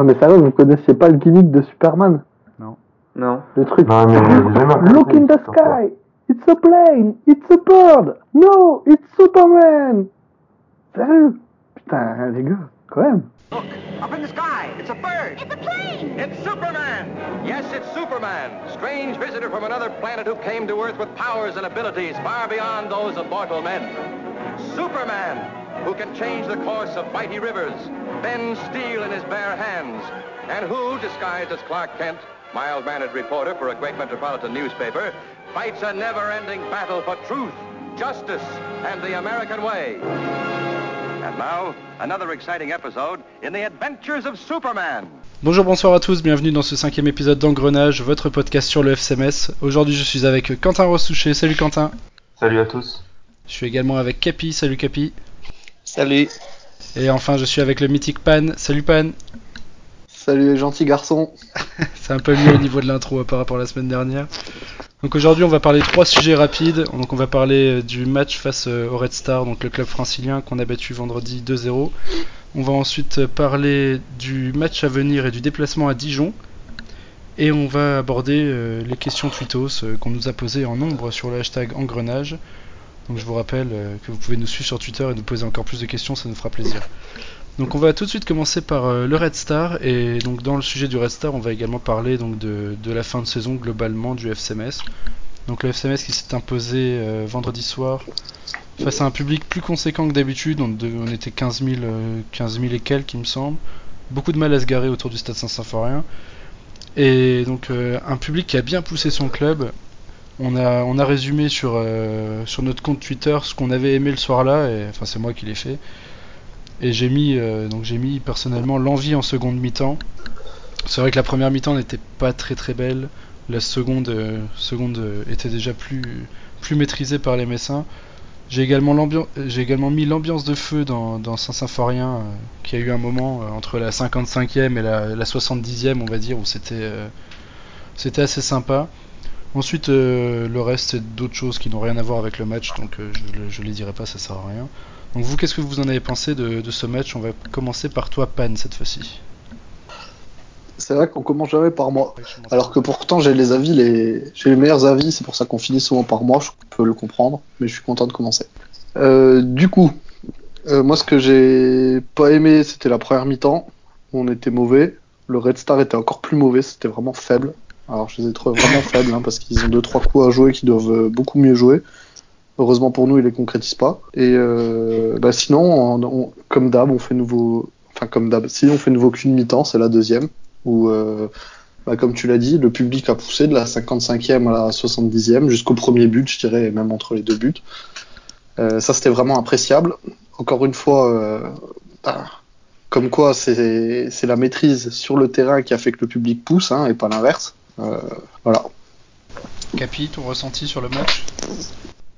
Non mais sérieux, vous connaissiez pas le gimmick de Superman Non. Le truc. Non, mais jamais Look in the sky! It's a plane! It's a bird! No! It's Superman! Sérieux? Putain, les gars, quand même. Look, up in the sky. It's a bird. It's a plane! It's Superman. Yes, it's Superman. Strange visitor from another planet who came to Earth with powers and abilities far beyond those of mortal men. Superman, who can change the course of mighty rivers, bend steel in his bare hands, and who, disguised as Clark Kent, mild-mannered reporter for a great metropolitan newspaper, fights a never-ending battle for truth, justice, and the American way. And now, another exciting episode in the adventures of Superman. Bonjour, bonsoir à tous, bienvenue dans ce cinquième épisode d'Engrenage, votre podcast sur le FCMS. Aujourd'hui, je suis avec Quentin Rostouché. Salut Quentin. Salut à tous. Je suis également avec Capi. Salut Capi. Salut. Et enfin, je suis avec le mythique Pan. Salut Pan. Salut les gentils garçons. C'est un peu mieux au niveau de l'intro par rapport à la semaine dernière. Donc aujourd'hui, on va parler de trois sujets rapides. Donc on va parler euh, du match face euh, au Red Star, donc le club francilien qu'on a battu vendredi 2-0. On va ensuite euh, parler du match à venir et du déplacement à Dijon. Et on va aborder les questions tweetos euh, qu'on nous a posées en nombre sur le hashtag Engrenage. Donc je vous rappelle euh, que vous pouvez nous suivre sur Twitter et nous poser encore plus de questions, ça nous fera plaisir. Donc on va tout de suite commencer par euh, le Red Star et donc dans le sujet du Red Star on va également parler donc de, la fin de saison globalement du FCMS. Donc le FCMS qui s'est imposé euh, vendredi soir face à un public plus conséquent que d'habitude, on, était 15 000, euh, 15 000 et quelques il me semble. Beaucoup de mal à se garer autour du stade Saint-Symphorien. Et donc un public qui a bien poussé son club. On a, on a résumé sur, euh, sur notre compte Twitter ce qu'on avait aimé le soir-là, enfin c'est moi qui l'ai fait. Et j'ai mis, euh, j'ai mis personnellement l'envie en seconde mi-temps. C'est vrai que la première mi-temps n'était pas très très belle. La seconde, euh, seconde était déjà plus, plus maîtrisée par les Messins. J'ai également, également mis l'ambiance de feu dans, dans Saint-Symphorien, qui a eu un moment entre la 55e et la, la 70e, on va dire, où c'était c'était assez sympa. Ensuite, euh, le reste, c'est d'autres choses qui n'ont rien à voir avec le match, donc euh, je, je les dirai pas, ça sert à rien. Donc vous, qu'est-ce que vous en avez pensé de, de ce match? On va commencer par toi, Pan, cette fois-ci. C'est vrai qu'on commence jamais par moi. Alors que pourtant j'ai les avis, les... j'ai les meilleurs avis, c'est pour ça qu'on finit souvent par moi, je peux le comprendre, mais je suis content de commencer. Euh, du coup, moi ce que j'ai pas aimé c'était la première mi-temps, on était mauvais, le Red Star était encore plus mauvais, c'était vraiment faible. Alors je les ai trouvés vraiment faibles hein, parce qu'ils ont deux trois coups à jouer qui doivent euh, beaucoup mieux jouer. Heureusement pour nous ils les concrétisent pas. Et euh, bah sinon, on- on- comme d'hab, on fait nouveau, enfin comme d'hab, si on fait nouveau qu'une mi-temps, c'est la deuxième où, euh, bah, comme tu l'as dit, le public a poussé de la 55e à la 70e jusqu'au premier but, je dirais, même entre les deux buts. Euh, ça, c'était vraiment appréciable. Encore une fois, bah, comme quoi c'est c'est la maîtrise sur le terrain qui a fait que le public pousse, hein, et pas l'inverse. Euh, voilà. Capi, ton ressenti sur le match?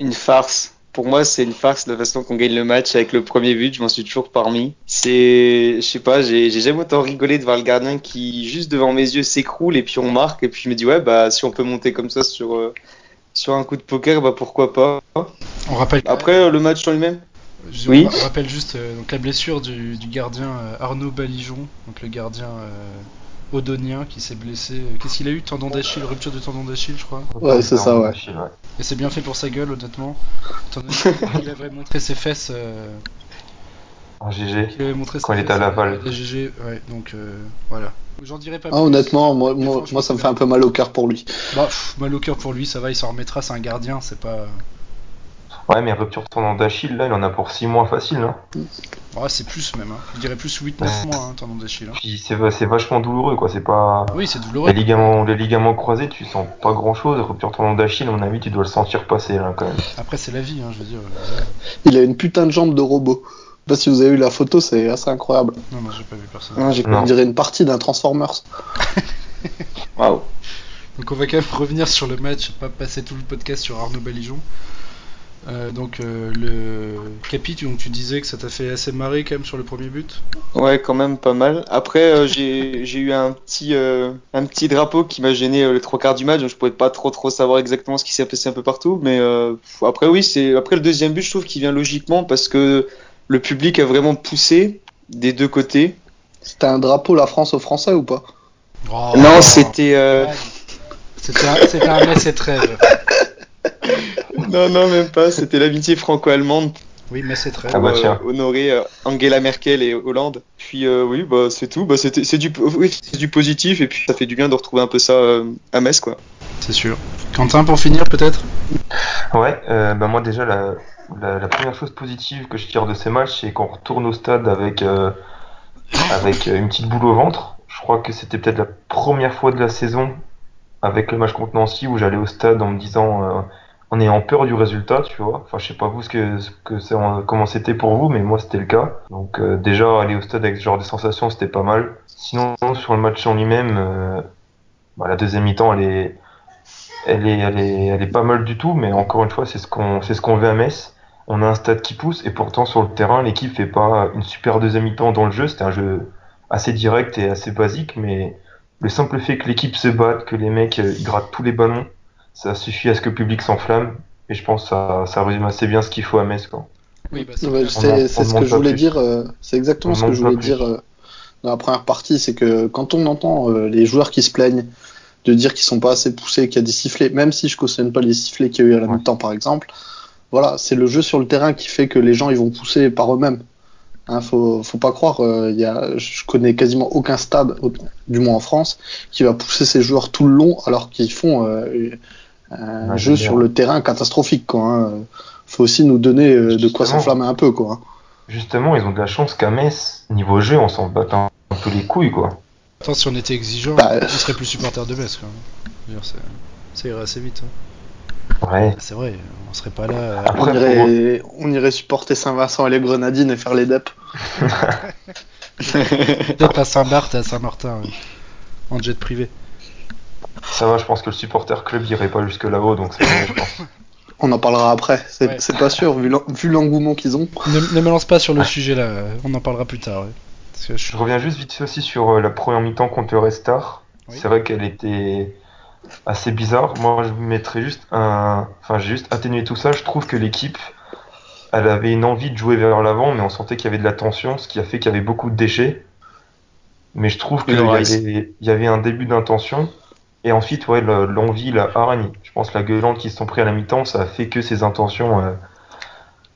Une farce. Pour moi, c'est une farce la façon qu'on gagne le match avec le premier but. Je m'en suis toujours parmi. C'est, je sais pas, j'ai j'ai jamais autant rigolé de voir le gardien qui, juste devant mes yeux, s'écroule et puis on marque. Et puis je me dis, ouais, bah, si on peut monter comme ça sur, euh, sur un coup de poker, bah, pourquoi pas. On rappelle, Après, euh, le match en lui-même? je- oui. on rappelle juste euh, donc, la blessure du, du gardien euh, Arnaud Balijon, donc le gardien euh, odonien qui s'est blessé. Qu'est-ce qu'il a eu Tendon d'Achille, rupture du tendon d'Achille, je crois. Ouais, c'est ça, ouais. Et c'est bien fait pour sa gueule, honnêtement. Qu'il avait montré ses fesses. euh, En GG. qu'il avait montré Quand ses il était à fesses, Laval. euh, GG, ouais, donc euh, voilà. J'en dirai pas Ah, plus. honnêtement, moi, moi, ça me fait un peu mal au cœur pour lui. Bah, pff, mal au cœur pour lui, ça va, il s'en remettra, c'est un gardien, c'est pas. Ouais, mais rupture tendon d'Achille, là, il en a pour 6 mois facile. Hein. Ouais, c'est plus même, hein. je dirais plus 8-9 Ouais. mois, hein, tendon d'Achille. hein. Puis c'est vachement douloureux, quoi. C'est pas. Oui, c'est Les douloureux. ligaments, les ligaments croisés, tu sens pas grand chose. Rupture tendon d'Achille, à mon avis, tu dois le sentir passer, là, quand même. Après, c'est la vie, hein, je veux dire. euh, Il a une putain de jambe de robot. Je sais pas si vous avez vu la photo, c'est assez incroyable. Non, moi j'ai pas vu personne. Hein, j'ai- on dirait une partie d'un Transformers. Waouh. Donc on va quand même revenir sur le match, pas passer tout le podcast sur Arnaud Balijon. Euh, donc euh, le Capi, tu, donc, tu disais que ça t'a fait assez marrer quand même sur le premier but. Ouais, quand même pas mal. Après, euh, j'ai j'ai eu un petit, euh, un petit drapeau qui m'a gêné euh, les trois quarts du match, donc je pouvais pas trop trop savoir exactement ce qui s'est passé un peu partout. Mais euh, après, oui, c'est après le deuxième but, je trouve qu'il vient logiquement parce que le public a vraiment poussé des deux côtés. C'était un drapeau la France aux Français ou pas? Oh. Non, c'était. euh, C'était un, c'était un et trêve. Non, non, même pas. C'était l'amitié franco-allemande Oui, Metz et trêve. Ah bah euh, honorer euh, Angela Merkel et Hollande. Puis euh, oui, bah c'est tout. Bah c'est du oui, c'est du positif et puis ça fait du bien de retrouver un peu ça euh, à Metz quoi. C'est sûr. Quentin, pour finir, peut-être? Ouais, euh, bah moi déjà la, la, la première chose positive que je tire de ces matchs, c'est qu'on retourne au stade avec euh, avec une petite boule au ventre. Je crois que c'était peut-être la première fois de la saison avec le match contre Nancy où j'allais au stade en me disant euh, en ayant peur du résultat, tu vois. Enfin, je sais pas vous ce que, ce que c'est, en- comment c'était pour vous, mais moi c'était le cas. Donc euh, déjà aller au stade avec ce genre de sensations, c'était pas mal. Sinon sur le match en lui-même, euh, bah, la deuxième mi-temps, elle est elle est, elle est, elle est pas mal du tout, mais encore une fois, c'est ce qu'on, c'est ce qu'on veut à Metz. On a un stade qui pousse, et pourtant sur le terrain, l'équipe fait pas une super deuxième mi-temps dans le jeu. C'était un jeu assez direct et assez basique, mais le simple fait que l'équipe se batte, que les mecs euh, ils grattent tous les ballons, ça suffit à ce que le public s'enflamme. Et je pense que ça, ça résume assez bien ce qu'il faut à Metz, quoi. Oui, bah, C'est ce que je voulais plus. dire. euh, c'est exactement On ce que je voulais dire euh, dans la première partie. C'est que quand on entend euh, les joueurs qui se plaignent de dire qu'ils sont pas assez poussés, qu'il y a des sifflets, même si je cautionne pas les sifflets qu'il y a eu à la Ouais. mi-temps par exemple, voilà, c'est le jeu sur le terrain qui fait que les gens ils vont pousser par eux-mêmes. Hein, faut, faut pas croire, euh, il y a, je connais quasiment aucun stade, du moins en France, qui va pousser ses joueurs tout le long alors qu'ils font euh, un jeu sur le terrain catastrophique. Quoi, hein. Faut aussi nous donner euh, de quoi Justement. s'enflammer un peu. Quoi. Justement, ils ont de la chance qu'à Metz, niveau jeu, on s'en bat un, peu les couilles, quoi. Attends, si on était exigeant, Bah, on serait plus supporter de Metz. Quoi. Ça irait assez vite. hein. Ouais. C'est vrai, on serait pas là. euh, On irait, on irait supporter Saint-Vincent et les Grenadines et faire les DEP. Peut-être à Saint-Barth et à Saint-Martin, en jet privé. Ça va, je pense que le supporter club irait pas jusque là-haut, donc c'est bon, je pense. On en parlera après, c'est Ouais. pas sûr, vu l'en- vu l'engouement qu'ils ont. Ne, ne me lance pas sur le sujet là, on en parlera plus tard. ouais. Parce que je- Je reviens juste vite fait aussi sur euh, la première mi-temps contre le Red Star. Oui. C'est vrai qu'elle était assez bizarre. Moi, je mettrais juste un. Enfin, j'ai juste atténué tout ça. Je trouve que l'équipe, elle avait une envie de jouer vers l'avant, mais on sentait qu'il y avait de la tension, ce qui a fait qu'il y avait beaucoup de déchets. Mais je trouve qu'il y, y avait un début d'intention. Et ensuite, ouais, le- l'envie, la hargne. Je pense la gueulante qui se sont pris à la mi-temps, ça a fait que ces intentions euh,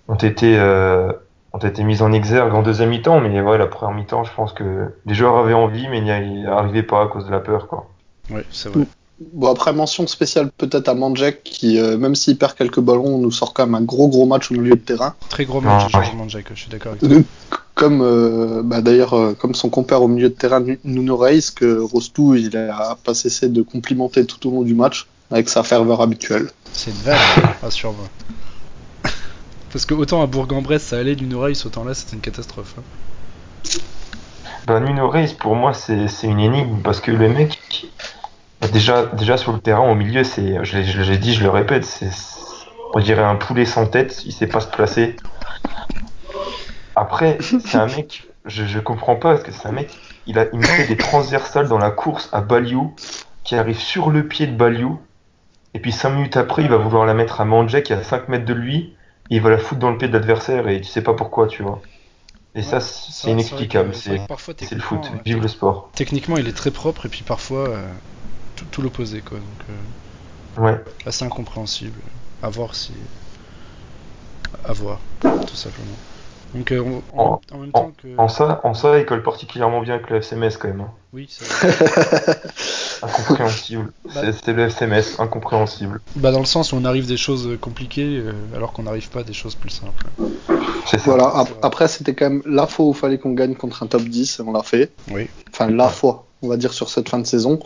ont été. euh, ont été mises en exergue en deuxième mi-temps, mais ouais, la première mi-temps, je pense que les joueurs avaient envie, mais n'y arrivaient pas à cause de la peur, quoi. Ouais, c'est vrai. Bon, après, mention spéciale peut-être à Manjek, qui, euh, même s'il perd quelques ballons, nous sort quand même un gros gros match au milieu de terrain. Très gros match, Ah, ouais. Je suis d'accord avec toi. Comme, euh, bah, d'ailleurs, euh, comme son compère au milieu de terrain, Nu- Nuno Reis, que Rostou, il a pas cessé de complimenter tout au long du match, avec sa ferveur habituelle. C'est une vanne, rassure-moi. Parce que autant à Bourg-en-Bresse ça allait d'une oreille, autant là c'était une catastrophe. hein. Ben, Nuno Reis, pour moi, c'est une énigme, parce que le mec, déjà, déjà sur le terrain, au milieu, c'est, je l'ai dit, je le répète, c'est, on dirait un poulet sans tête, il sait pas se placer. Après, c'est un mec, je, je comprends pas, parce que c'est un mec, il, a, il me fait des transversales dans la course à Baliou, qui arrive sur le pied de Baliou, et puis 5 minutes après, il va vouloir la mettre à Mandjek, qui est à 5 mètres de lui, et il va la foutre dans le pied de l'adversaire, et tu sais pas pourquoi, tu vois. Et ça, Ouais, c'est inexplicable, c'est le foot, vive le sport. Techniquement il est très propre et puis parfois euh, tout, tout l'opposé quoi. Donc euh, Ouais. assez incompréhensible. À voir si. À voir, tout simplement. Donc euh, on- en, En- même temps que. En ça, en ça, il colle particulièrement bien avec le FCMS quand même. hein. Oui, c'est vrai. Incompréhensible. Bah- C'est le FCMS, incompréhensible. Bah dans le sens où on arrive des choses compliquées euh, alors qu'on n'arrive pas à des choses plus simples. C'est ça. Voilà, ap- après, c'était quand même la fois où il fallait qu'on gagne contre un top 10, et on l'a fait. Oui. Enfin, la fois, on va dire, sur cette fin de saison.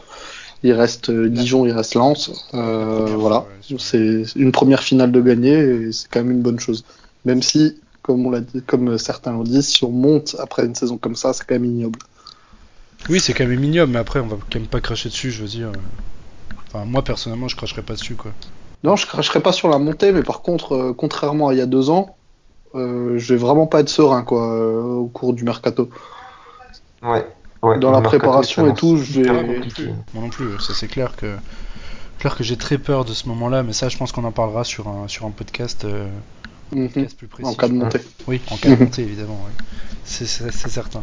Il reste euh, Dijon, il reste Lens. Euh, voilà, c'est une première finale de gagner, et c'est quand même une bonne chose. Même si, comme, on l'a dit, comme certains l'ont dit, si on monte après une saison comme ça, c'est quand même ignoble. Oui, c'est quand même ignoble, mais après on va quand même pas cracher dessus, je veux dire. Enfin, moi personnellement, je cracherai pas dessus quoi. Non, je cracherai pas sur la montée, mais par contre, euh, contrairement à il y a deux ans, euh, je vais vraiment pas être serein quoi, euh, au cours du mercato. Ouais. Ouais. Dans la préparation et tout, compliqué. Moi non plus, ça c'est clair que clair que j'ai très peur de ce moment-là, mais ça je pense qu'on en parlera sur un sur un podcast, euh, Mhm. podcast plus précis. En cas de montée. Oui, en cas de montée évidemment, oui. c'est certain.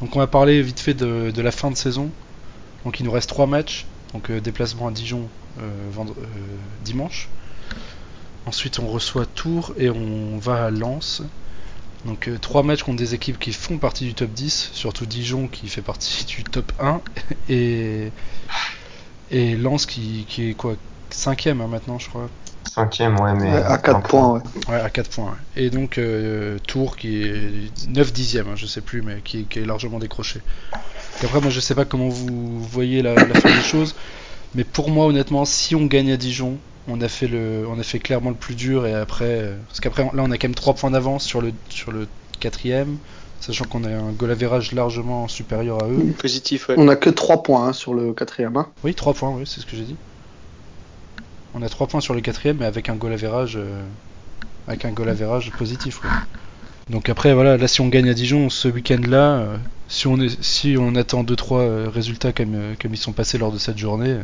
Donc on va parler vite fait de, de la fin de saison. Donc il nous reste trois matchs. Donc euh, déplacement à Dijon euh, vendre- euh, dimanche. Ensuite on reçoit Tours et on va à Lens. Donc euh, trois matchs contre des équipes qui font partie du top 10, surtout Dijon qui fait partie du top 1 et et Lens qui, qui est quoi cinquième hein, maintenant je crois. Cinquième, ouais, mais. Ouais, à un 4 points, ouais. Ouais, à 4 points. ouais. Et donc euh, Tours qui est 9 dixième, hein, je sais plus, mais qui, qui est largement décroché. Et après, moi je sais pas comment vous voyez la, la fin des choses, mais pour moi honnêtement, si on gagne à Dijon, on a fait le, on a fait clairement le plus dur et après, euh, parce qu'après là on a quand même 3 points d'avance sur le sur le quatrième, sachant qu'on a un goal average largement supérieur à eux. Positif, ouais. On a que 3 points hein, sur le quatrième. Hein. Oui, 3 points, oui, c'est ce que j'ai dit. On a 3 points sur le quatrième, mais avec un goal average, euh, avec un goal average positif. quoi. Donc après, voilà, là, si on gagne à Dijon ce week-end-là, euh, si on est, si on attend 2-3 résultats comme, euh, comme ils sont passés lors de cette journée, euh,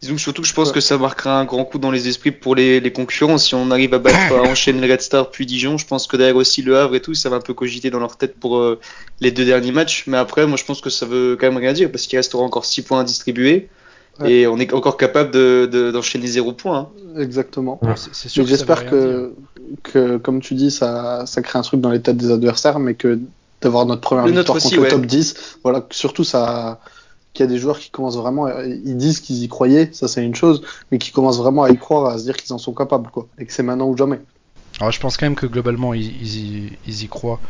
Disons que surtout que je pense Ouais. que ça marquera un grand coup dans les esprits pour les, les concurrents. Si on arrive à battre, à enchaîner le Red Star puis Dijon, je pense que derrière aussi le Havre et tout, ça va un peu cogiter dans leur tête pour euh, les deux derniers matchs. Mais après, moi je pense que ça veut quand même rien dire parce qu'il restera encore 6 points à distribuer. Ouais. Et on est encore capable de, de- d'enchaîner 0 points. hein. Exactement. Ouais. c'est sûr j'espère que, que, comme tu dis, ça, ça crée un truc dans les têtes des adversaires, mais que d'avoir notre première victoire aussi, contre ouais. le top 10, voilà, surtout ça, qu'il y a des joueurs qui commencent vraiment, à- ils disent qu'ils y croyaient, ça c'est une chose, mais qui commencent vraiment à y croire, à se dire qu'ils en sont capables, quoi, et que c'est maintenant ou jamais. Alors je pense quand même que globalement ils, ils y, ils y croient.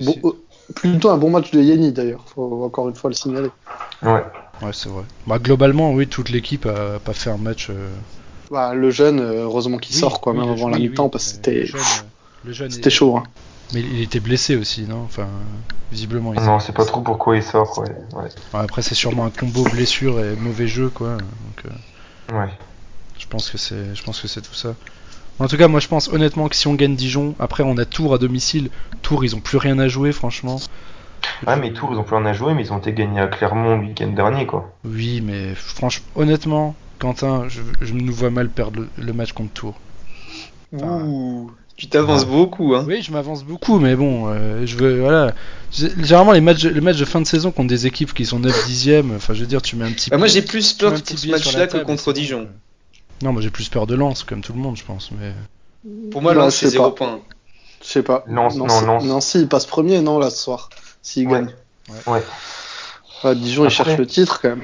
Bon, euh, plutôt un bon match de Yeni d'ailleurs, faut encore une fois le signaler. Ouais. Ouais, c'est vrai. Bah, globalement, oui, toute l'équipe a pas fait un match. euh, Bah, le jeune, euh, heureusement qu'il oui, sort, quoi, oui, même avant la mi-temps, oui, parce que c'était, euh, le jeune c'était chaud. Hein. Mais il était blessé aussi, non? Enfin, visiblement. Il Non, c'est pas trop pourquoi il sort, ouais. Après, c'est sûrement un combo blessure et mauvais jeu, quoi. Donc, euh, ouais. je pense que c'est, je pense que c'est tout ça. En tout cas, moi, je pense honnêtement que si on gagne Dijon, après, on a Tours à domicile. Tours, ils ont plus rien à jouer, franchement. Ouais, puis- mais Tours, ils ont plus rien à jouer, mais ils ont été gagnés à Clermont le week-end dernier, quoi. Oui, mais franchement, honnêtement, Quentin, je, je nous vois mal perdre le, le match contre Tours. Enfin, Ouh, tu t'avances Ouais. beaucoup. Hein. Oui, je m'avance beaucoup, mais bon, euh, je veux, voilà. Généralement, les matchs, les matchs de fin de saison contre des équipes qui sont 9 dixièmes, enfin, je veux dire, tu mets un petit Bah, moi peu- j'ai plus peur pour ce match-là que contre Dijon. Non, moi j'ai plus peur de Lens, comme tout le monde, je pense. Mais Pour moi, Non, Lens je c'est sais 0 pas. points. Je sais pas. Lens, non, Nancy, Lens. Nancy, il passe premier, non, là, ce soir, s'il Ouais. gagne. Ouais. Ah, Dijon, il cherche le titre, quand même.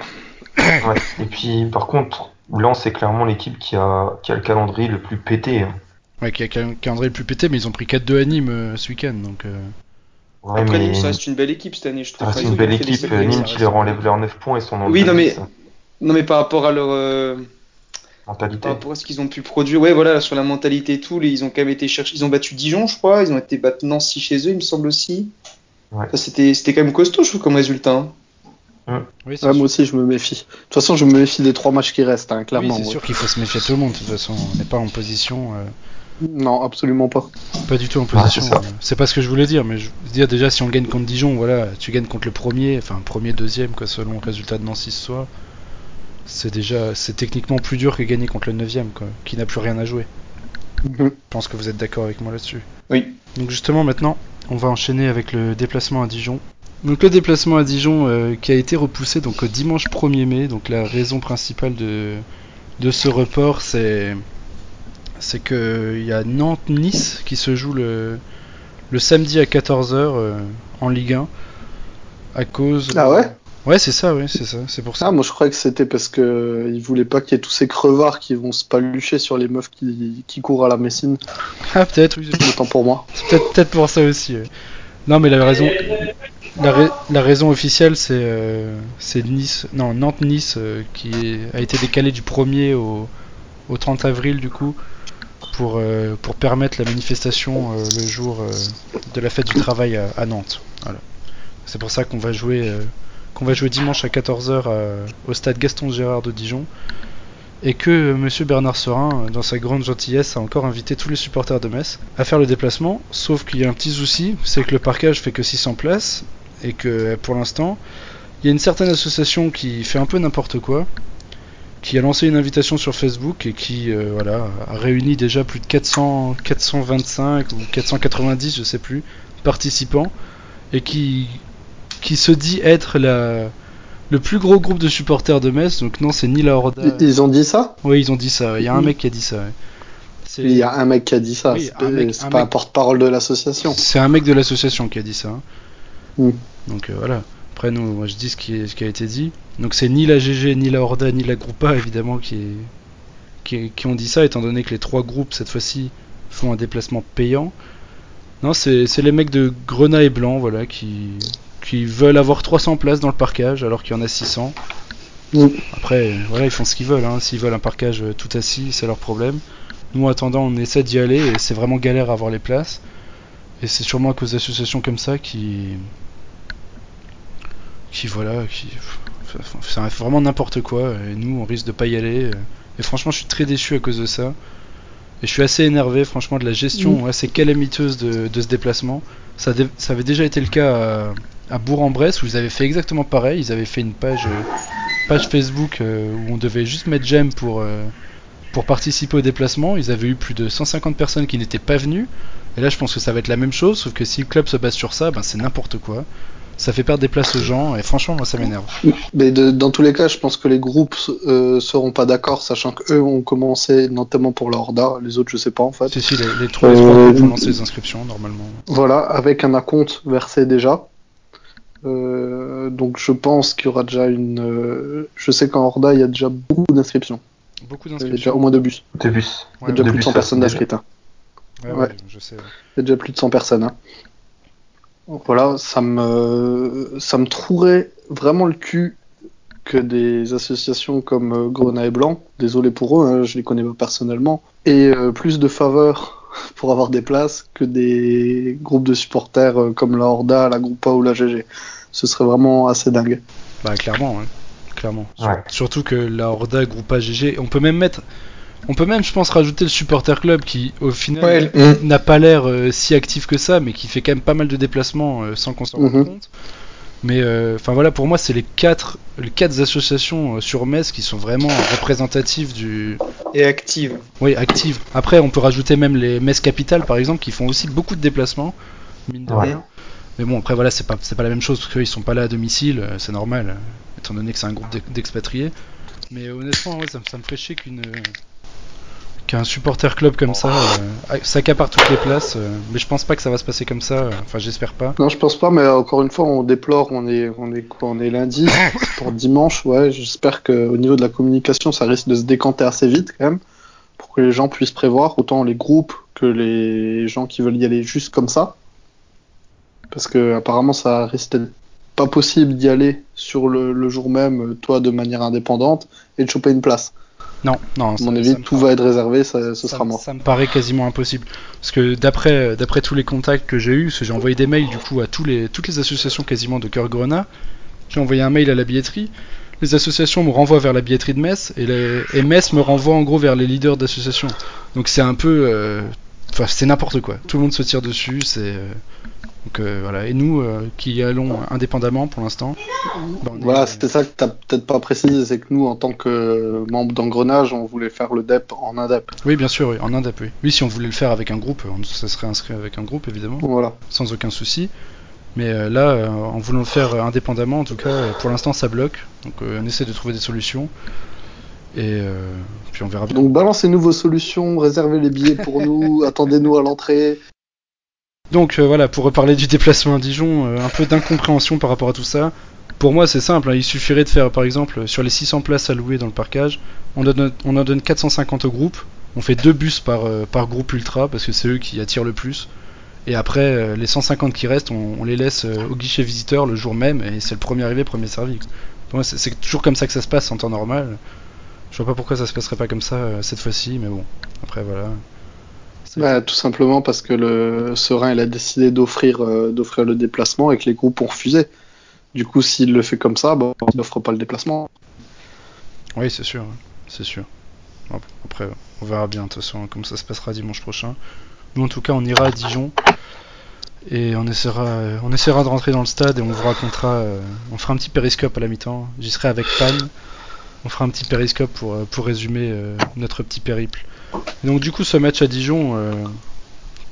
ouais. Et puis, par contre, Lens, c'est clairement l'équipe qui a, qui a le calendrier le plus pété. hein. Ouais, qui a un calendrier le plus pété, mais ils ont pris 4-2 à Nîmes euh, ce week-end, donc. euh, Ouais, Après, mais Nîmes, ça reste une belle équipe cette année, je ça trouve. reste Enfin, une belle équipe. Nîmes ça qui reste leur enlève leurs 9 points et le Oui, non, mais- 10. Non, mais par rapport à leur. euh, mentalité. par rapport à ce qu'ils ont pu produire, ouais, voilà, sur la mentalité et tout, les- ils ont quand même été chercher. Ils ont battu Dijon, je crois, ils ont été battre Nancy chez eux, il me semble aussi. Ouais. Ça, C'était c'était quand même costaud, je trouve, comme résultat. hein. Oui, Ouais, moi aussi, je me méfie. De toute façon, je me méfie des trois matchs qui restent, hein, Oui, clairement. c'est ouais. sûr qu'il faut se méfier de tout le monde, de toute façon. On n'est pas en position. euh, Non, absolument pas. Pas du tout en Ouais, position. c'est pas ce que je voulais dire, mais je veux dire déjà si on gagne contre Dijon, voilà, tu gagnes contre le premier, enfin premier, deuxième, quoi, selon le résultat de Nancy ce soir. C'est déjà, c'est techniquement plus dur que gagner contre le neuvième, quoi, qui n'a plus rien à jouer. Mhm. Je pense que vous êtes d'accord avec moi là-dessus. Oui. Donc justement maintenant, on va enchaîner avec le déplacement à Dijon. Donc le déplacement à Dijon euh, qui a été repoussé donc au dimanche 1er mai. Donc la raison principale de, de ce report, c'est c'est que il y a Nantes-Nice qui se joue le, le samedi à 14h en Ligue 1 à cause. Ah ouais? Ouais, c'est ça, ouais, c'est ça, c'est pour ça. Ah, moi, je croyais que c'était parce que euh, ils voulaient pas qu'il y ait tous ces crevards qui vont se palucher sur les meufs qui, qui courent à la Messine. Ah, peut-être, oui. Autant pour moi. C'est peut-être peut-être pour ça aussi. ouais. Non, mais la raison, la, ra- la raison officielle, c'est euh, c'est Nice, non Nantes-Nice euh, qui a été décalé du 1er au, au 30 avril du coup pour euh, pour permettre la manifestation euh, le jour euh, de la fête du travail à, Nantes. C'est pour ça qu'on va jouer qu'on va jouer dimanche à 14h au stade Gaston Gérard de Dijon et que Monsieur Bernard Serin, dans sa grande gentillesse, a encore invité tous les supporters de Metz à faire le déplacement. Sauf qu'il y a un petit souci, c'est que le parquage fait que 600 places et que pour l'instant, il y a une certaine association qui fait un peu n'importe quoi, qui a lancé une invitation sur Facebook et qui euh, voilà a réuni déjà plus de 400, 425 ou 490, je sais plus, participants et qui, qui se dit être la, le plus gros groupe de supporters de Metz. Donc non, c'est ni la Horda. Ils- ont dit ça? Oui, ils ont dit ça. Il y a un Mhm. mec qui a dit ça. ouais. Il y a un mec qui a dit ça. Oui, c'est mec- pas un porte-parole de l'association. C'est un mec de l'association qui a dit ça. hein. Mm. Donc euh, voilà. Après, nous, moi, je dis ce qui, est- ce qui a été dit. Donc c'est ni la GG, ni la Horda, ni la Groupa, évidemment, qui, est- qui, qui ont dit ça, étant donné que les trois groupes, cette fois-ci, font un déplacement payant. Non, c'est les mecs de Grenat et Blanc, voilà, qui, qui veulent avoir 300 places dans le parcage, alors qu'il y en a 600. Mm. Après, voilà, ils font ce qu'ils veulent. Hein. S'ils veulent un parcage euh, tout assis, c'est leur problème. Nous, en attendant, on essaie d'y aller, et c'est vraiment galère à avoir les places. Et c'est sûrement à cause d'associations comme ça qui. Qui voilà, qui. C'est vraiment n'importe quoi, et nous on risque de pas y aller. Et franchement, je suis très déçu à cause de ça. Et je suis assez énervé, franchement, de la gestion assez calamiteuse de, de ce déplacement. Ça, dé- ça avait déjà été le cas à, à Bourg-en-Bresse où ils avaient fait exactement pareil. Ils avaient fait une page, euh, page Facebook euh, où on devait juste mettre j'aime pour, euh, pour participer au déplacement. Ils avaient eu plus de 150 personnes qui n'étaient pas venues. Et là, je pense que ça va être la même chose, sauf que si le club se base sur ça, ben, c'est n'importe quoi. Ça fait perdre des places aux gens, et franchement, moi, ça m'énerve. Mais de- dans tous les cas, je pense que les groupes euh, seront pas d'accord, sachant qu'eux ont commencé notamment pour la Horda, les autres je sais pas en fait. Si, si, les, les trois, les trois Euh, groupes ont lancé les inscriptions, normalement. Voilà, avec un acompte versé déjà. Euh, donc je pense qu'il y aura déjà une. euh, je sais qu'en Horda il y a déjà beaucoup d'inscriptions. Beaucoup Il y a déjà d'inscriptions. au moins deux bus. De bus. Il y a déjà deux plus de bus, 100 ça, personnes déjà. inscrites. hein. Ouais, Ouais. ouais, je sais. Il y a déjà plus de 100 personnes. hein. Voilà, ça me, ça me trouverait vraiment le cul que des associations comme euh, Grenat et Blanc, désolé pour eux, hein, je les connais pas personnellement, aient euh, plus de faveurs pour avoir des places que des groupes de supporters euh, comme la Horda, la Groupa ou la GG. Ce serait vraiment assez dingue. Bah, clairement, ouais. Clairement. Ouais. Surtout que la Horda, Groupa, GG, on peut même mettre. On peut même, je pense, rajouter le supporter club qui, au final, n'a pas l'air euh, si actif que ça, mais qui fait quand même pas mal de déplacements euh, sans qu'on s'en rende Mhm. compte. Mais euh, enfin voilà, pour moi, c'est les quatre, les quatre associations euh, sur Metz qui sont vraiment représentatives du, Et active. oui, actives. Après, on peut rajouter même les Metz Capital, par exemple, qui font aussi beaucoup de déplacements, mine de Ouais. rien. Mais bon, après voilà, c'est pas, c'est pas la même chose parce qu'ils sont pas là à domicile, euh, c'est normal, euh, étant donné que c'est un groupe d'ex- d'expatriés. Mais honnêtement, ouais, ça, me- ça me ferait chier qu'une euh, qu'un supporter club comme ça euh, s'accapare toutes les places. euh, mais je pense pas que ça va se passer comme ça. euh, Enfin, j'espère pas. Non, je pense pas, mais encore une fois, on déplore, on est, on est quoi, on est lundi pour dimanche, ouais. J'espère que au niveau de la communication, ça risque de se décanter assez vite quand même, pour que les gens puissent prévoir autant les groupes que les gens qui veulent y aller juste comme ça, parce que apparemment, ça risque d'être pas possible d'y aller sur le, le jour même, toi, de manière indépendante, et de choper une place. Non, non. À mon ça avis, tout paraît- va être réservé, ça, ce ça, sera mort. ça me paraît quasiment impossible. Parce que d'après d'après tous les contacts que j'ai eus, parce que j'ai envoyé des mails du coup à tous les, toutes les associations quasiment de Cœur Grenat, j'ai envoyé un mail à la billetterie. Les associations me renvoient vers la billetterie de Metz et, les, et Metz me renvoie en gros vers les leaders d'associations. Donc c'est un peu. euh, Enfin, c'est n'importe quoi. Tout le monde se tire dessus. C'est. euh, donc euh, voilà. Et nous euh, qui allons indépendamment pour l'instant. est- Voilà, c'était ça que t'as peut-être pas précisé, c'est que nous, en tant que membres d'engrenage, on voulait faire le DEP en indep. Oui, bien sûr, oui, en Inde, oui. Oui, si on voulait le faire avec un groupe, on- ça serait inscrit avec un groupe évidemment. Voilà. sans aucun souci. Mais euh, là, en voulant le faire indépendamment, en tout cas, pour l'instant, ça bloque. Donc on essaie de trouver des solutions. Et euh, puis on verra bien. Donc balancez-nous vos solutions, réservez les billets pour nous, attendez-nous à l'entrée. Donc euh, voilà, pour reparler du déplacement à Dijon, euh, un peu d'incompréhension par rapport à tout ça. Pour moi, c'est simple, hein, il suffirait de faire, par exemple, sur les 600 places allouées dans le parcage, on, donne, on en donne 450 au groupe, on fait deux bus par, euh, par groupe ultra, parce que c'est eux qui attirent le plus. Et après, euh, les 150 qui restent, on, on les laisse euh, au guichet visiteur le jour même, et c'est le premier arrivé, premier servi. Pour moi, c'est- c'est toujours comme ça que ça se passe en temps normal. Je vois pas pourquoi ça se passerait pas comme ça euh, cette fois-ci, mais bon, après voilà. C'est- Bah, tout simplement parce que le Serein il a décidé d'offrir euh, d'offrir le déplacement et que les groupes ont refusé. Du coup, s'il le fait comme ça, bah, il n'offre pas le déplacement. Oui, c'est sûr, hein. c'est sûr. Bon, Après, on verra bien de toute façon comme ça se passera dimanche prochain. Nous, en tout cas, on ira à Dijon et on essaiera, euh, on essaiera de rentrer dans le stade et on vous racontera. euh, on fera un petit périscope à la mi-temps. J'y serai avec Pan. On fera un petit périscope pour, euh, résumer euh, notre petit périple. Donc, du coup, ce match à Dijon, euh,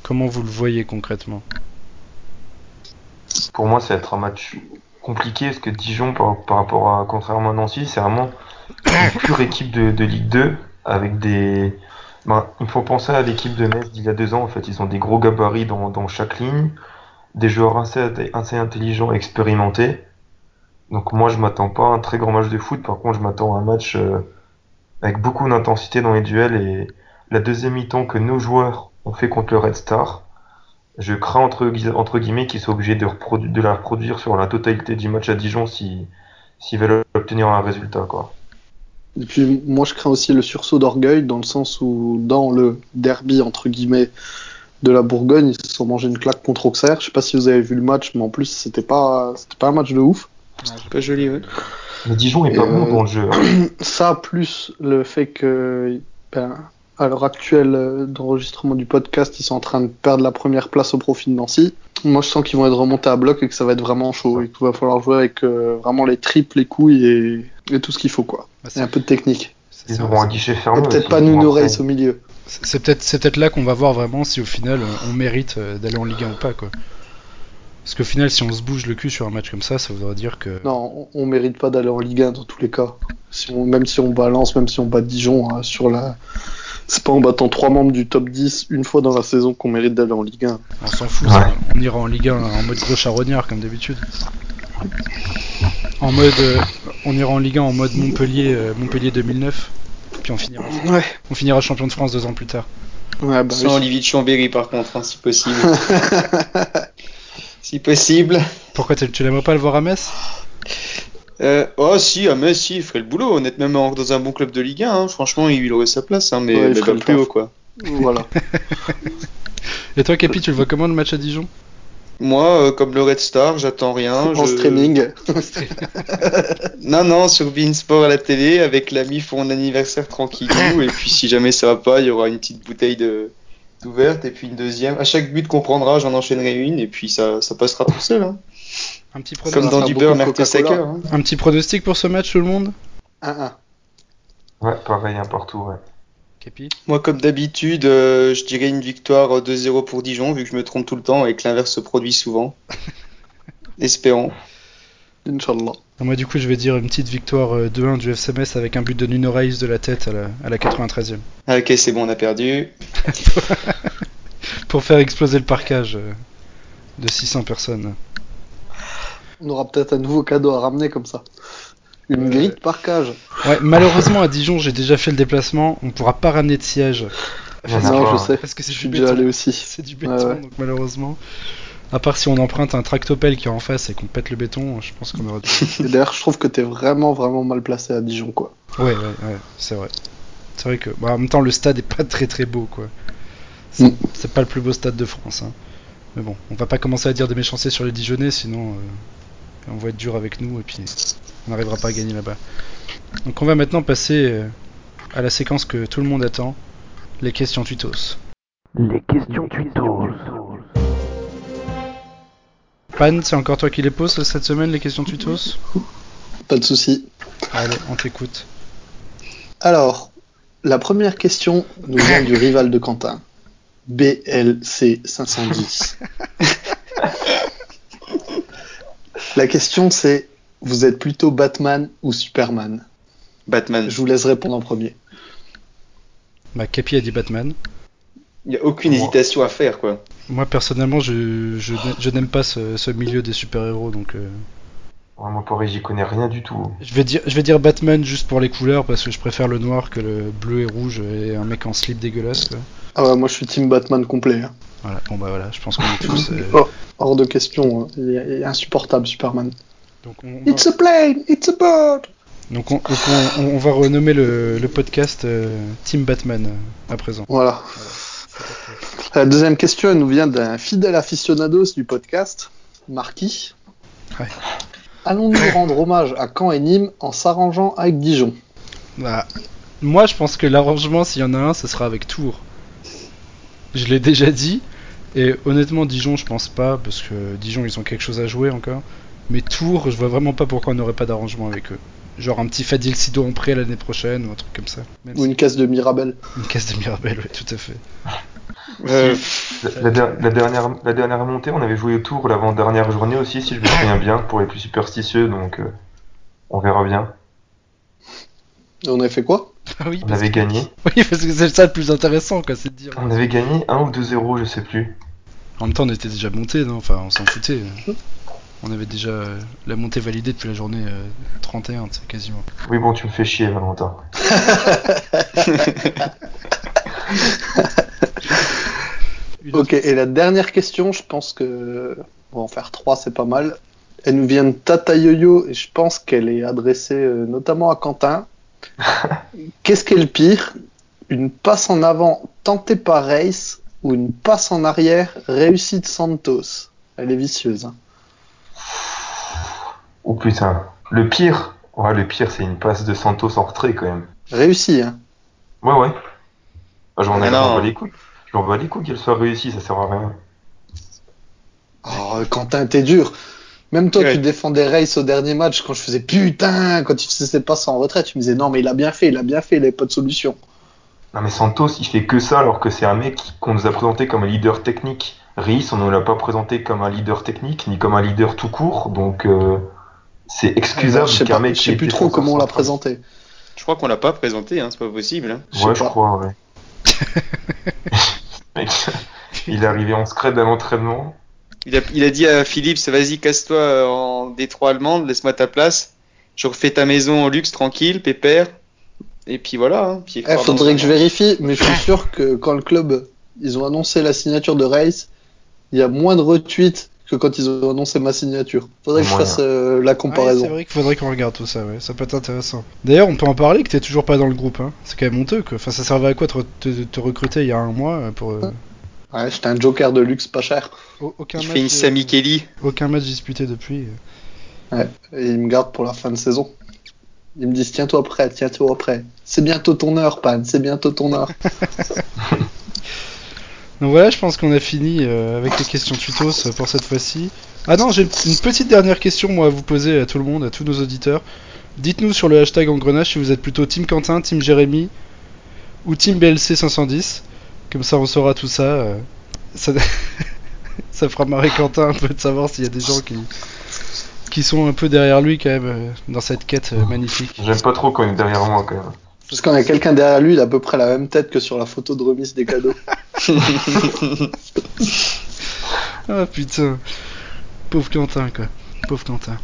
comment vous le voyez concrètement? Pour moi, ça va être un match compliqué parce que Dijon, par, rapport à contrairement à Nancy, c'est vraiment une pure équipe de, Ligue 2 avec des. Ben, il faut penser à l'équipe de Metz d'il y a deux ans. En fait, ils ont des gros gabarits dans, dans chaque ligne, des joueurs assez, assez intelligents, expérimentés. Donc moi, je m'attends pas à un très grand match de foot. Par contre, je m'attends à un match euh, avec beaucoup d'intensité dans les duels et la deuxième mi-temps que nos joueurs ont fait contre le Red Star. Je crains entre, gui- entre guillemets qu'ils soient obligés de, la reproduire sur la totalité du match à Dijon si s'ils veulent obtenir un résultat quoi. Et puis moi je crains aussi le sursaut d'orgueil dans le sens où dans le derby entre guillemets de la Bourgogne, ils se sont mangés une claque contre Auxerre. Je sais pas si vous avez vu le match, mais en plus c'était pas c'était pas un match de ouf. C'est pas joli, ouais. Mais Dijon est pas Et, bon euh, dans le jeu. hein. Ça plus le fait que ben, à l'heure actuelle euh, d'enregistrement du podcast, ils sont en train de perdre la première place au profit de Nancy. Moi je sens qu'ils vont être remontés à bloc et que ça va être vraiment chaud et qu'il va falloir jouer avec euh, vraiment les triples, les couilles et, et tout ce qu'il faut quoi. Bah, Et c'est- un peu de technique. c'est- Ils auront un guichet Et fermé. peut-être aussi, pas Nuno faire- au milieu. C'est peut-être peut-être là qu'on va voir vraiment si au final on, mérite d'aller en Ligue 1 ou pas quoi. Parce qu'au final si on se bouge le cul sur un match comme ça, ça voudrait dire que Non, on, on mérite pas d'aller en Ligue 1 dans tous les cas. Si on, même si on balance, même si on bat Dijon hein, sur la. C'est pas en battant trois membres du top 10 une fois dans la saison qu'on mérite d'aller en Ligue 1. on s'en fout, Ouais. ça. on ira en Ligue 1 en mode gros charognard comme d'habitude. En mode euh, on ira en Ligue 1 en mode Montpellier euh, Montpellier 2009 puis on finira Ouais. on finira champion de France deux ans plus tard. Ouais, bah, Sans oui. Olivier de Chambéry, par contre, hein, si possible. si possible. Pourquoi tu tu l'aimerais pas le voir à Metz? Euh, oh, si, ah, mais si, il ferait le boulot. Honnêtement, dans un bon club de Ligue 1, hein, franchement, il aurait sa place, hein, mais, Ouais, il mais ferait pas le plus haut, quoi. Voilà. Et toi Capi, tu le vois comment le match à Dijon? Moi, euh, comme le Red Star, j'attends rien. en je- streaming. Non, non, sur Beansport à la télé, avec l'ami pour mon anniversaire tranquillou. et puis, si jamais ça va pas, il y aura une petite bouteille de d'ouverte et puis une deuxième. À chaque but qu'on prendra, j'en enchaînerai une et puis ça, ça passera tout seul. Hein. Un petit Comme dans du beurre. Hein. un petit pronostic pour ce match tout le monde? 1-1. Ouais, pareil, un partout, ouais. Capi Moi, comme d'habitude, euh, je dirais une victoire euh, 2-0 pour Dijon, vu que je me trompe tout le temps et que l'inverse se produit souvent. Espérons. Inch'Allah. Et Moi, du coup, je vais dire une petite victoire euh, 2-1 du FCMS avec un but de Nuno Reis de la tête à la, à la 93e. Ah, ok, c'est bon, on a perdu. Pour faire exploser le parcage euh, de 600 personnes. On aura peut-être un nouveau cadeau à ramener comme ça. Une Ouais. grille de parcage. Ouais, malheureusement, à Dijon, j'ai déjà fait le déplacement. On pourra pas ramener de siège. Non, je hein. sais. Parce que c'est Je du suis déjà béton. allé aussi. C'est du béton, Ouais, ouais. donc malheureusement. À part si on emprunte un tractopelle qui est en face et qu'on pète le béton, je pense qu'on aura d'ailleurs, je trouve que t'es vraiment, vraiment mal placé à Dijon, quoi. Ouais, ouais, ouais, c'est vrai. C'est vrai que. bah, en même temps, le stade est pas très très beau, quoi. C'est Mm. pas le plus beau stade de France. hein. Mais bon, on va pas commencer à dire des méchancetés sur les Dijonais, sinon euh, on va être dur avec nous et puis on n'arrivera pas à gagner là-bas. Donc on va maintenant passer euh, à la séquence que tout le monde attend les questions tutos. Les questions tutos. Pan, c'est encore toi qui les poses cette semaine, les questions tutos Pas de souci. Allez, on t'écoute. Alors, la première question nous vient du rival de Quentin. BLC 510. La question c'est vous êtes plutôt Batman ou Superman? Batman. Je vous laisse répondre en premier. Bah, Capi a dit Batman. Il n'y a aucune hésitation à faire, quoi. Moi personnellement, je, je, je n'aime pas ce, ce milieu des super-héros, donc euh, Ouais, moi, pareil, j'y connais rien du tout. je vais dire je vais dire Batman juste pour les couleurs parce que je préfère le noir que le bleu et rouge et un mec en slip dégueulasse. Quoi. Ah ouais, moi je suis team Batman complet. hein. Voilà. Bon bah voilà, je pense qu'on est tous. euh, Oh, hors de question, hein. il est, il est insupportable Superman. Donc on, It's a plane, it's a bird. donc on, donc on- on va renommer le, le podcast euh, Team Batman euh, à présent. Voilà. La deuxième question elle nous vient d'un fidèle aficionados du podcast, Marquis. Ouais. Allons-nous rendre hommage à Caen et Nîmes en s'arrangeant avec Dijon? Bah, moi je pense que l'arrangement, s'il y en a un, ce sera avec Tours. Je l'ai déjà dit, et honnêtement, Dijon, je pense pas, parce que Dijon, ils ont quelque chose à jouer encore. Mais Tours, je vois vraiment pas pourquoi on n'aurait pas d'arrangement avec eux. Genre un petit Fadil Sido en prêt l'année prochaine, ou un truc comme ça. Même Ou si- une caisse de Mirabel Une caisse de Mirabel, ouais, tout à fait. Euh, La, la der- la dernière, la dernière montée, on avait joué au tour l'avant-dernière journée aussi, si je me souviens bien, pour les plus superstitieux, donc euh, on verra bien. Et on avait fait quoi? Ah oui, On avait que... gagné. oui, parce que c'est ça le plus intéressant, quoi, c'est de dire. On avait gagné 1 ou 2-0, je sais plus. En même temps, on était déjà monté, non? Enfin, on s'en foutait. On avait déjà euh, la montée validée depuis la journée euh, 31, tu sais, quasiment. Oui, bon, tu me fais chier, Valentin. Une Ok, et la dernière question, je pense que on va en faire trois, c'est pas mal. Elle nous vient de Tata Yo-Yo et je pense qu'elle est adressée euh, notamment à Quentin. Qu'est-ce qui est le pire? Une passe en avant tentée par Race ou une passe en arrière réussie de Santos? Elle est vicieuse. Hein. Oh putain. Le pire, ouais, le pire, c'est une passe de Santos en retrait quand même. Réussie, hein Ouais, ouais. Ah, J'en ai Ah j'en bats les couilles. Je m'en bats les couilles qu'elle soit réussie, ça sert à rien. Oh, Quentin, t'es dur. Même toi, Ouais. tu défendais Race au dernier match quand je faisais putain, quand il faisait ses passes en retraite, tu me disais non, mais il a bien fait, il a bien fait, il avait pas de solution. Non mais Santos, il fait que ça alors que c'est un mec qu'on nous a présenté comme un leader technique. Reis, on ne l'a pas présenté comme un leader technique, ni comme un leader tout court, donc euh, c'est excusable je sais qu'un pas, mec je qui sais plus trop comment on l'a présenté. je crois qu'on l'a pas présenté, hein, c'est pas possible. hein. Ouais, je crois, ouais. Mec, il est arrivé en scred à l'entraînement. Il a, il a dit à Philippe, vas-y, casse-toi euh, en Détroit allemande, laisse-moi ta place. Je refais ta maison en luxe, tranquille, pépère. Et puis voilà. Hein, puis Eh, faudrait que je vérifie, mais je suis sûr que quand le club, ils ont annoncé la signature de Race, il y a moins de retweets que quand ils ont annoncé ma signature. Faudrait que je fasse euh, la Ouais, comparaison. c'est vrai qu'il faudrait qu'on regarde tout ça, ouais, ça peut être intéressant. D'ailleurs, on peut en parler que t'es toujours pas dans le groupe, hein. C'est quand même honteux, quoi. Enfin, ça servait à quoi de te, te- te recruter il y a un mois euh, pour. euh, Ouais, j'étais un joker de luxe pas cher. au- aucun Il match, fait une Sami Kelly. aucun match disputé depuis. euh. Et ils me gardent pour la fin de saison. Ils me disent tiens-toi prêt, tiens-toi prêt. C'est bientôt ton heure, Pan, c'est bientôt ton heure. Donc voilà, je pense qu'on a fini euh, avec les questions tutos euh, pour cette fois-ci. Ah non, j'ai une petite dernière question moi à vous poser à tout le monde, à tous nos auditeurs. Dites-nous sur le hashtag engrenage si vous êtes plutôt Team Quentin, Team Jérémy ou Team BLC 510. Comme ça on saura tout ça. euh. Ça, fera marrer Quentin un peu de savoir s'il y a des gens qui, sont un peu derrière lui quand même dans cette quête magnifique. J'aime pas trop quand est derrière moi quand même. Parce qu'on a quelqu'un derrière lui, il a à peu près la même tête que sur la photo de remise des cadeaux. Ah putain. Pauvre Quentin quoi. Pauvre Quentin.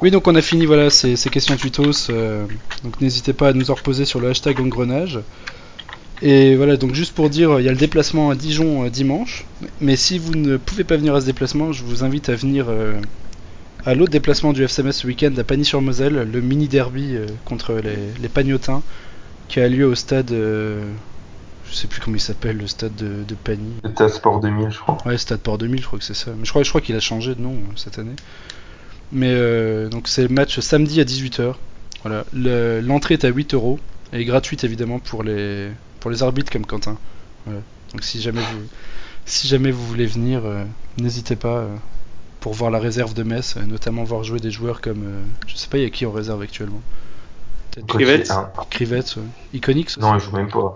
Oui donc on a fini voilà ces, questions tutos. euh, donc n'hésitez pas à nous en reposer sur le hashtag engrenage. Et voilà donc juste pour dire il y a le déplacement à Dijon euh, dimanche. Mais si vous ne pouvez pas venir à ce déplacement, je vous invite à venir euh, à l'autre déplacement du FCMS ce week-end à Pagny-sur-Moselle, le mini derby euh, contre les, les Pagnotins qui a lieu au stade. euh, je sais plus comment il s'appelle le stade de, de Pagny. À Sport 2000, je crois. Ouais, Stade Port 2000, je crois que c'est ça. Mais je crois, je crois qu'il a changé de nom euh, cette année. Mais euh, donc c'est le match samedi à 18h. Voilà. Le- L'entrée est à 8 euros. Elle est gratuite évidemment pour les, pour les arbitres comme Quentin. Voilà. Donc si jamais vous, si jamais vous voulez venir, euh, n'hésitez pas euh, pour voir la réserve de Metz, notamment voir jouer des joueurs comme. euh, je sais pas, il y a qui en réserve actuellement Peut-être Crivette. Hein. Ouais. Iconix. Non, il joue même pas.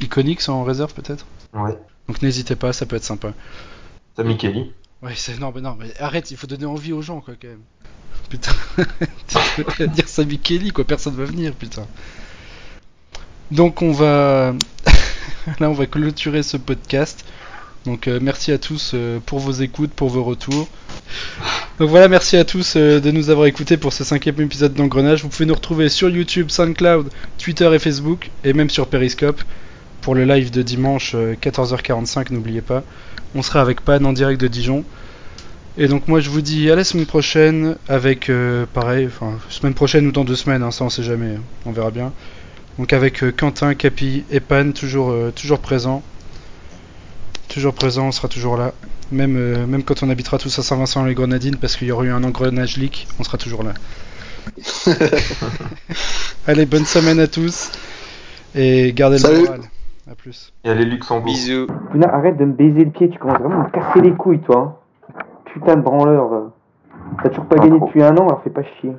Iconix en réserve peut-être? Ouais. Donc n'hésitez pas, ça peut être sympa. Sami Kelly. Ouais, c'est non, mais non, mais arrête, il faut donner envie aux gens, quoi, quand même. Putain, tu peux dire Sami Kelly, quoi, personne va venir, putain. Donc on va, là, on va clôturer ce podcast. Donc euh, merci à tous euh, pour vos écoutes, pour vos retours. Donc voilà, merci à tous euh, de nous avoir écoutés pour ce cinquième épisode d'Engrenage. Vous pouvez nous retrouver sur YouTube, SoundCloud, Twitter et Facebook, et même sur Periscope pour le live de dimanche euh, 14h45. N'oubliez pas. On sera avec Pan en direct de Dijon. Et donc moi je vous dis à la semaine prochaine avec euh, pareil, enfin semaine prochaine ou dans deux semaines, hein, ça on sait jamais, hein, on verra bien. Donc avec Quentin, Capi et Pan toujours toujours présents. Toujours présent, on sera toujours là. Même, euh, même quand on habitera tous à Saint-Vincent les Grenadines parce qu'il y aura eu un engrenage leak, on sera toujours là. Allez, bonne semaine à tous et gardez Salut. le moral. À plus. Et allez Luxembourg. Bisous. Putain, arrête de me baiser le pied, tu commences vraiment à me casser les couilles, toi. hein. Putain de branleur. T'as toujours pas Pas gagné depuis un an, alors fais pas chier.